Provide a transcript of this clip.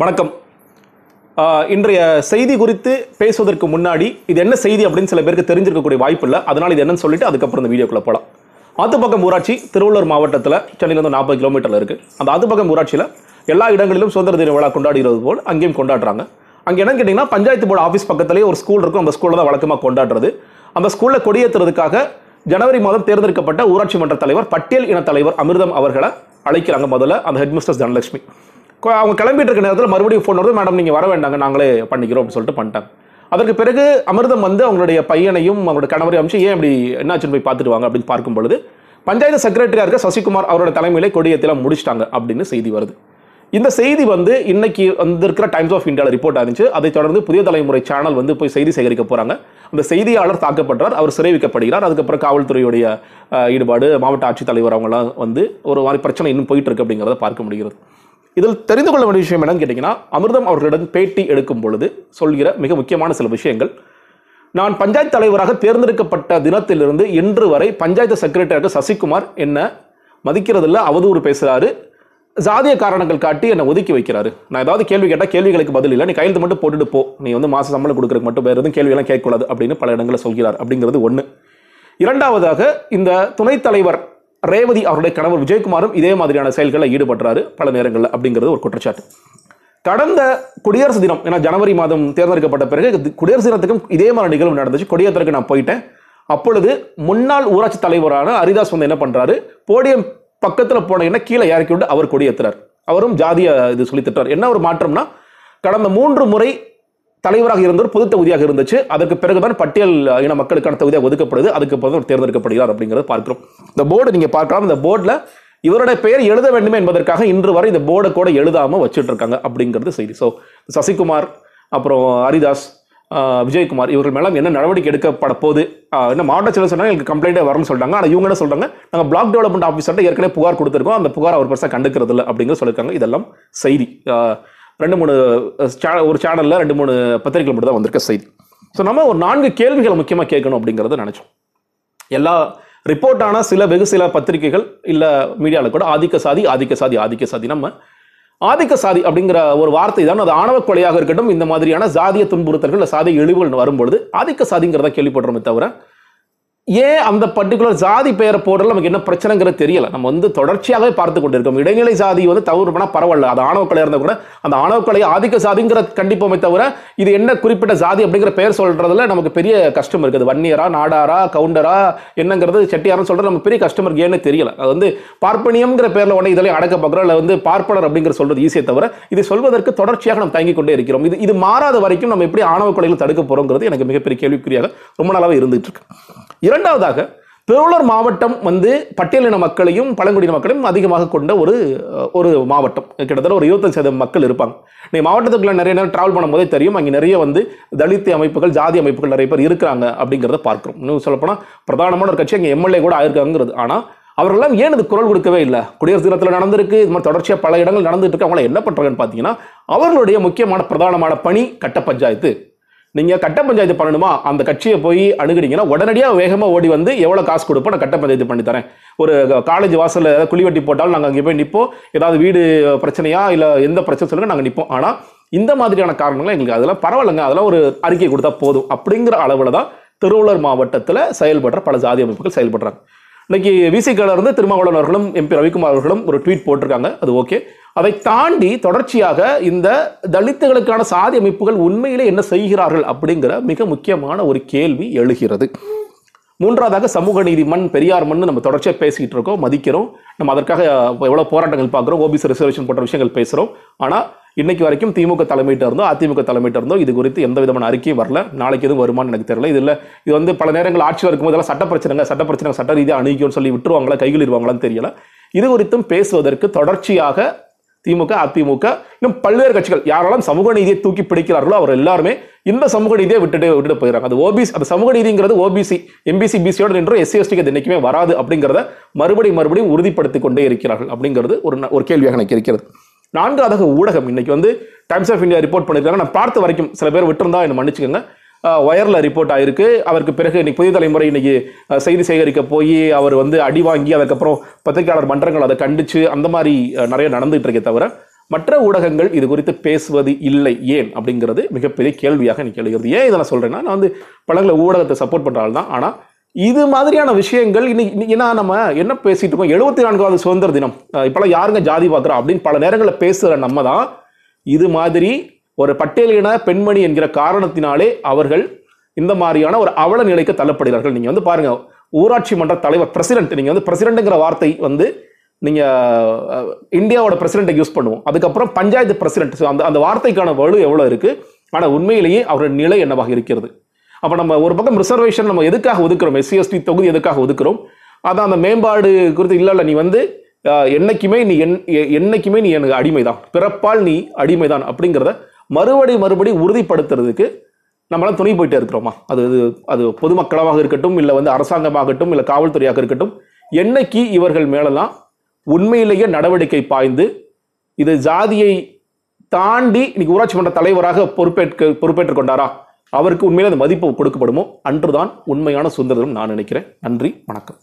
வணக்கம். இன்றைய செய்தி குறித்து பேசுவதற்கு முன்னாடி இது என்ன செய்தி அப்படின்னு சில பேருக்கு தெரிஞ்சிருக்கக்கூடிய வாய்ப்பு இல்லை. அதனால் இது என்னன்னு சொல்லிட்டு அதுக்கப்புறம் இந்த வீடியோக்குள்ளே போகலாம் ஆத்துப்பக்கம் ஊராட்சி திருவள்ளூர் மாவட்டத்தில் சென்னையிலேருந்து நாற்பது கிலோமீட்டரில் இருக்குது அந்த ஆத்துப்பக்கம் ஊராட்சியில் எல்லா இடங்களிலும் சுதந்திர தின விழா கொண்டாடுகிறது போல் அங்கேயும் கொண்டாடுறாங்க. அங்கே என்னன்னு கேட்டிங்கன்னா பஞ்சாயத்து போர்டு ஆஃபீஸ் பக்கத்துலேயே ஒரு ஸ்கூல் இருக்கும். அந்த ஸ்கூலில் தான் வழக்கமாக கொண்டாடுறது. அந்த ஸ்கூலில் கொடியேற்றுறதுக்காக ஜனவரி மாதம் தேர்ந்தெடுக்கப்பட்ட ஊராட்சி மன்ற தலைவர் பட்டியல் இன தலைவர் அமிர்தம் அவர்களை அழைக்கிறாங்க முதல்ல அந்த ஹெட்மிஸ்டர்ஸ் தனலட்சுமி. அவங்க கிளம்பிட்டு இருக்க நேரத்தில் மறுபடியும் ஃபோன் வருது மேடம் நீங்கள் வர வேண்டாங்க நாங்களே பண்ணிக்கிறோம் அப்படின்னு சொல்லிட்டு பண்ணிட்டாங்க. அதற்கு பிறகு அமிர்தம் வந்து அவங்களுடைய பையனையும் அவங்களுடைய கணவரையும் அமைச்சு ஏன் இப்படி என்னாச்சுன்னு போய் பார்த்துட்டு வாங்க அப்படின்னு பார்க்கும் பொழுது பஞ்சாயத்து செக்ரட்டரியா இருக்க சசிகுமார் அவரோட தலைமையிலே கொடியத்தில் முடிச்சிட்டாங்க அப்படின்னு செய்தி வருது. இந்த செய்தி வந்து இன்னைக்கு வந்திருக்கிற டைம்ஸ் ஆஃப் இந்தியாவில் ரிப்போர்ட் ஆயிருந்துச்சு அதைத் தொடர்ந்து புதிய தலைமுறை சேனல் வந்து போய் செய்தி சேகரிக்க போறாங்க. அந்த செய்தியாளர் தாக்கப்படுறார் அவர் சிறை வைக்கப்படுகிறார் அதுக்கப்புறம் காவல்துறையுடைய ஈடுபாடு மாவட்ட ஆட்சித்தலைவர் அவங்களாம் வந்து ஒரு மாதிரி பிரச்சனை இன்னும் போயிட்டு இருக்கு அப்படிங்கிறத பார்க்க முடிகிறது. இதில் தெரிந்து கொள்ள வேண்டிய விஷயம் என்னன்னு கேட்டிங்கன்னா அமிர்தம் அவர்களிடம் பேட்டி எடுக்கும் பொழுது சொல்கிற மிக முக்கியமான சில விஷயங்கள். நான் பஞ்சாயத்து தலைவராக தேர்ந்தெடுக்கப்பட்ட தினத்திலிருந்து இன்று வரை பஞ்சாயத்து செக்ரட்டரியாக சசிகுமார் என்ன மதிக்கிறதில்ல அவதூறு பேசுகிறாரு ஜாதிய காரணங்கள் காட்டி என்னை ஒதுக்கி வைக்கிறாரு. நான் ஏதாவது கேள்வி கேட்டால் கேள்விகளுக்கு பதில் இல்லை. நீ கையெழுத்து மட்டும் போட்டுட்டு போ. நீ வந்து மாச சம்பளம் கொடுக்குறதுக்கு மட்டும் வேறு எதுவும் கேள்வியெல்லாம் கேட்கக்கூடாது அப்படின்னு பல இடங்களில் சொல்கிறார் அப்படிங்கிறது ஒன்று இரண்டாவதாக இந்த துணைத் தலைவர் ரேவதி அவருடைய கணவர் விஜயகுமாரும் இதே மாதிரியான செயல்களில் ஈடுபடுறாரு பல நேரங்களில் அப்படிங்கிறது ஒரு குற்றச்சாட்டு. கடந்த குடியரசு தினம் ஏன்னா ஜனவரி மாதம் தேர்ந்தெடுக்கப்பட்ட பிறகு குடியரசு தினத்துக்கும் இதே மாதிரி நிகழ்வு நடந்துச்சு. கொடியேற்றத்துக்கு நான் போயிட்டேன். அப்பொழுது முன்னாள் ஊராட்சி தலைவரான ஹரிதாஸ் வந்து என்ன பண்ணுறாரு போடியம் பக்கத்தில் போனீங்கன்னா கீழே இறக்கி விட்டு அவர் கொடியேற்றுறார் அவரும் ஜாதிய இது சொல்லி திட்டார் என்ன ஒரு மாற்றம்னா கடந்த மூன்று முறை தலைவராக இருந்தவர் பொது தொகுதியாக இருந்துச்சு. அதற்கு பிறகுதான் பட்டியல் இன மக்களுக்கான தொகுதியாக ஒதுக்கப்படுது அதுக்கு பிறகு தேர்ந்தெடுக்கப்படுகிறார் அப்படிங்கிறத பார்க்கிறோம். இந்த போர்டு நீங்க பார்க்கலாம். இந்த போர்டில் இவருடைய பெயர் எழுத வேண்டும் என்பதற்காக இன்று வரை இந்த போர்டை கூட எழுதாம வச்சுட்டு இருக்காங்க அப்படிங்கிறது செய்தி. ஸோ சசிகுமார் அப்புறம் ஹரிதாஸ் விஜயகுமார் இவர்கள் மேலும் என்ன நடவடிக்கை எடுக்கப்பட போகுது? என்ன மாவட்ட செயலர் சொன்னாங்க எங்களுக்கு கம்ப்ளைண்ட்டே வரும்னு சொல்றாங்க ஆனால் இவங்க என்ன சொல்றாங்க நாங்கள் பிளாக் டெவலப்மெண்ட் ஆஃபீஸர்கிட்ட ஏற்கனவே புகார் கொடுத்துருக்கோம். அந்த புகார் அவர் பெருசாக கண்டுக்கிறது இல்லை அப்படிங்கிற சொல்லியிருக்காங்க. இதெல்லாம் செய்தி. ரெண்டு மூணு ஒரு சேனலில் ரெண்டு மூணு பத்திரிகைகள் மட்டும் தான் வந்திருக்க செய்தி. ஸோ நம்ம ஒரு நான்கு கேள்விகளை முக்கியமாக கேட்கணும் அப்படிங்கிறத நினச்சோம். எல்லா ரிப்போர்ட்டான சில வெகு சில பத்திரிகைகள் இல்லை மீடியாவில் கூட ஆதிக்க சாதி ஆதிக்க சாதி ஆதிக்க சாதி. நம்ம ஆதிக்க சாதி அப்படிங்கிற ஒரு வார்த்தை தான் அது ஆணவ கொலையாக இருக்கட்டும் இந்த மாதிரியான சாதிய துன்புறுத்தல்கள் சாதிய இழிவுகள் வரும்பொழுது ஆதிக்க சாதிங்கிறத கேள்விப்படுறோமே தவிர ஏன் அந்த பர்டிகுலர் ஜாதி பெயரை போடுறது நமக்கு என்ன பிரச்சனைங்கிறது தெரியல. நம்ம வந்து தொடர்ச்சியாகவே பார்த்து கொண்டிருக்கோம். இடைநிலை சாதி வந்து தவறு பரவாயில்ல. அது ஆணவக்கலை இருந்தால் கூட அந்த ஆணவக்கலை ஆதிக்க சாதிங்கிற கண்டிப்போமே தவிர இது என்ன குறிப்பிட்ட சாதி அப்படிங்கிற பெயர் சொல்றதுல நமக்கு பெரிய கஷ்டம் இருக்குது. வன்னியரா நாடாரா கவுண்டரா என்னங்கிறது செட்டியாரன்னு சொல்றது நமக்கு பெரிய கஷ்டம் இருக்கு. ஏன்னு தெரியல. அது வந்து பார்ப்பனியம்ங்கிற பேரில் உடனே இதெல்லாம் அடக்க பார்க்குறோம். இல்லை வந்து பார்ப்பனர் அப்படிங்கிற சொல்றது ஈஸியே தவிர இது சொல்வதற்கு தொடர்ச்சியாக நம்ம தங்கி கொண்டே இருக்கிறோம். இது இது மாறாத வரைக்கும் நம்ம எப்படி ஆணவ தடுக்க போறோங்கிறது எனக்கு மிகப்பெரிய கேள்விக்குறியாக ரொம்ப நாளாக இருந்துட்டு இருக்கு. இரண்டாவதாக திருவள்ளூர் மாவட்டம் வந்து பட்டியலின மக்களையும் பழங்குடியின மக்களையும் அதிகமாக கொண்ட ஒரு ஒரு மாவட்டம். கிட்டத்தட்ட ஒரு இருபத்தஞ்சு சதவீதம் மக்கள் இருப்பாங்க. நீ மாவட்டத்துக்குள்ள நிறைய நேரம் டிராவல் பண்ணும்போதே தெரியும். அங்கே நிறைய வந்து தலித் அமைப்புகள் ஜாதி அமைப்புகள் நிறைய பேர் இருக்கிறாங்க அப்படிங்கிறத பார்க்குறோம். இன்னும் சொல்லப்போனால் பிரதானமான ஒரு கட்சி அங்கே எம்எல்ஏ கூட ஆயிருக்காங்கிறது. ஆனால் அவர்களெல்லாம் ஏன் இது குரல் கொடுக்கவே இல்லை? குடியரசு தினத்தில் நடந்திருக்கு இது மாதிரி தொடர்ச்சியாக பல இடங்கள் நடந்துட்டு இருக்கு. அவங்கள என்ன பண்ணுறாங்கன்னு பார்த்தீங்கன்னா அவர்களுடைய முக்கியமான பிரதானமான பணி கட்ட பஞ்சாயத்து. நீங்க கட்ட பஞ்சாயத்து பண்ணணுமா? அந்த கட்சியை போய் அணுகுனீங்கன்னா உடனடியாக வேகமாக ஓடி வந்து எவ்வளோ காசு கொடுப்போம் நான் கட்ட பஞ்சாயத்து பண்ணி தரேன். ஒரு காலேஜ் வாசலில் ஏதாவது குழி வெட்டி போட்டாலும் நாங்கள் அங்கே போய் நிற்போம் ஏதாவது வீடு பிரச்சனையா இல்லை எந்த பிரச்சனை சொல்லுங்க நாங்கள் நிற்போம் ஆனால் இந்த மாதிரியான காரணங்கள் எங்களுக்கு அதெல்லாம் பரவாயில்லைங்க. அதெல்லாம் ஒரு அறிக்கை கொடுத்தா போதும். அப்படிங்கிற அளவில் தான் திருவள்ளூர் மாவட்டத்தில் செயல்படுற பல ஜாதி அமைப்புகள் செயல்படுறாங்க. இன்னைக்கு விசிகல இருந்து திருமாவளவன் அவர்களும் எம்பி ரவிக்குமார் அவர்களும் ஒரு ட்வீட் போட்டிருக்காங்க. அது ஓகே அதை தாண்டி தொடர்ச்சியாக இந்த தலித்துகளுக்கான சாதி அமைப்புகள் உண்மையிலே என்ன செய்கிறார்கள் அப்படிங்கிற மிக முக்கியமான ஒரு கேள்வி எழுகிறது. மூன்றாவதாக சமூக நீதி மண் பெரியார் மண் நம்ம தொடர்ச்சியாக பேசிக்கிட்டு இருக்கோம் மதிக்கிறோம். நம்ம அதற்காக எவ்வளோ போராட்டங்கள் பார்க்குறோம் ஓபிசி ரிசர்வேஷன் போன்ற விஷயங்கள் பேசுகிறோம் ஆனால் இன்னைக்கு வரைக்கும் திமுக தலைமையிட்ட இருந்தோ அதிமுக தலைமையிட்ட இருந்தோ இது குறித்து எந்த விதமான அறிக்கையும் வரல. நாளைக்கு எதுவும் வருமானு எனக்கு தெரியல. இதில் இது வந்து பல நேரங்கள் ஆட்சியில் இருக்கும்போது இதெல்லாம் சட்ட பிரச்சனைங்க சட்ட பிரச்சனை சட்ட ரீதியாக அணுகிக்கும்னு சொல்லி விட்டுருவாங்களா கைகளிடுவாங்களான்னு தெரியல. இது குறித்தும் பேசுவதற்கு தொடர்ச்சியாக திமுக அதிமுக இன்னும் பல்வேறு கட்சிகள் யாரெல்லாம் சமூக நீதியை தூக்கி பிடிக்கிறார்களோ அவர் எல்லாருமே இந்த சமூக நீதியை விட்டுட்டு விட்டுட்டு போயிடறாங்க. அது ஓபிசி அந்த சமூக நீதிங்கிறது ஓபிசி எம்பிசி பிசியோட நின்று எஸ்சி எஸ்டிக்கு அது என்னைக்குமே வராது அப்படிங்கிறத மறுபடியும் மறுபடியும் உறுதிப்படுத்தி கொண்டே இருக்கிறார்கள் அப்படிங்கிறது ஒரு ஒரு கேள்வியாக எனக்கு இருக்கிறது. நான்காவதாக ஊடகம். இன்னைக்கு வந்து டைம்ஸ் ஆஃப் இந்தியா ரிப்போர்ட் பண்ணியிருக்காங்க. நான் பார்த்த வரைக்கும் சில பேர் விட்டுருந்தா என்ன மன்னிச்சுக்கோங்க. ஒயரில் ரிப்போர்ட் ஆயிருக்கு. அவருக்கு பிறகு இன்னைக்கு புதிய தலைமுறை இன்னைக்கு செய்தி சேகரிக்க போய் அவர் வந்து அடி வாங்கி அதுக்கப்புறம் பத்திரிகையாளர் மன்றங்கள் அதை கண்டிச்சு அந்த மாதிரி நிறைய நடந்துகிட்டு இருக்கே தவிர மற்ற ஊடகங்கள் இது குறித்து பேசுவது இல்லை. ஏன்? அப்படிங்கிறது மிகப்பெரிய கேள்வியாக எனக்கு எழுகிறது. ஏன் இதை நான் சொல்கிறேன்னா நான் வந்து பழங்கள ஊடகத்தை சப்போர்ட் பண்ணுறாள் தான். ஆனால் இது மாதிரியான விஷயங்கள் இன்னைக்கு ஏன்னா நம்ம என்ன பேசிட்டு இருக்கோம்? எழுபத்தி நான்காவது சுதந்திர தினம். இப்போலாம் யாருங்க ஜாதி பார்க்குறோம் அப்படின்னு பல நேரங்களில் பேசுகிற நம்ம தான். இது மாதிரி ஒரு பட்டியலின பெண்மணி என்கிற காரணத்தினாலே அவர்கள் இந்த மாதிரியான ஒரு அவல நிலைக்கு தள்ளப்படுகிறார்கள். நீங்கள் வந்து பாருங்கள் ஊராட்சி மன்ற தலைவர் பிரசிடென்ட் நீங்கள் வந்து பிரசிடென்ட்ங்கிற வார்த்தை வந்து நீங்கள் இந்தியாவோட பிரசிடென்ட்டை யூஸ் பண்ணுவோம். அதுக்கப்புறம் பஞ்சாயத்து பிரசிடென்ட் அந்த அந்த வார்த்தைக்கான வலு எவ்வளோ இருக்குது ஆனால் உண்மையிலேயே அவருடைய நிலை என்னவாக இருக்கிறது? அப்போ நம்ம ஒரு பக்கம் ரிசர்வேஷன் நம்ம எதுக்காக ஒதுக்குறோம்? எஸ்சிஎஸ்டி தொகுதி எதுக்காக ஒதுக்குறோம்? அதான் அந்த மேம்பாடு குறித்து இல்லை இல்லை நீ வந்து என்னைக்குமே நீ என்- என்னைக்குமே நீ எனக்கு அடிமைதான். பிறப்பால் நீ அடிமைதான் அப்படிங்கிறத மறுபடி மறுபடி உறுதிப்படுத்துறதுக்கு நம்மளாம் துணை போயிட்டே இருக்கிறோமா? அது அது அது பொதுமக்களாக இருக்கட்டும் இல்லை வந்து அரசாங்கமாகட்டும் இல்லை காவல்துறையாக இருக்கட்டும் என்னைக்கு இவர்கள் மேலெல்லாம் உண்மையிலேயே நடவடிக்கை பாய்ந்து இது ஜாதியை தாண்டி இன்னைக்கு ஊராட்சி மன்ற தலைவராக பொறுப்பேற்க பொறுப்பேற்றுக் கொண்டாரா? அவருக்கு உண்மையில அந்த மதிப்பு கொடுக்கப்படுமோ? அன்றுதான் உண்மையான சுதந்திரம் நான் நினைக்கிறேன். நன்றி வணக்கம்.